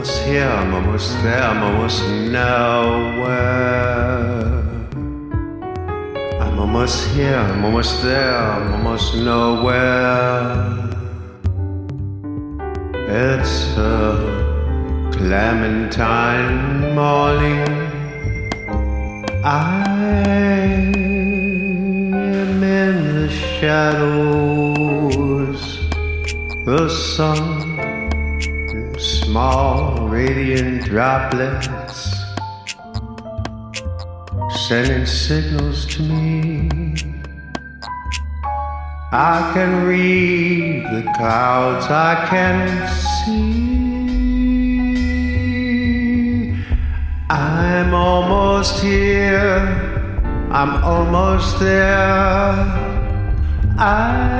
almost here, I'm almost there, I'm almost nowhere. I'm almost here, I'm almost there, I'm almost nowhere. It's a Clementine morning. I'm in the shadows. The sun small radiant droplets sending signals to me. I can read the clouds, I can see. I'm almost here, I'm almost there. I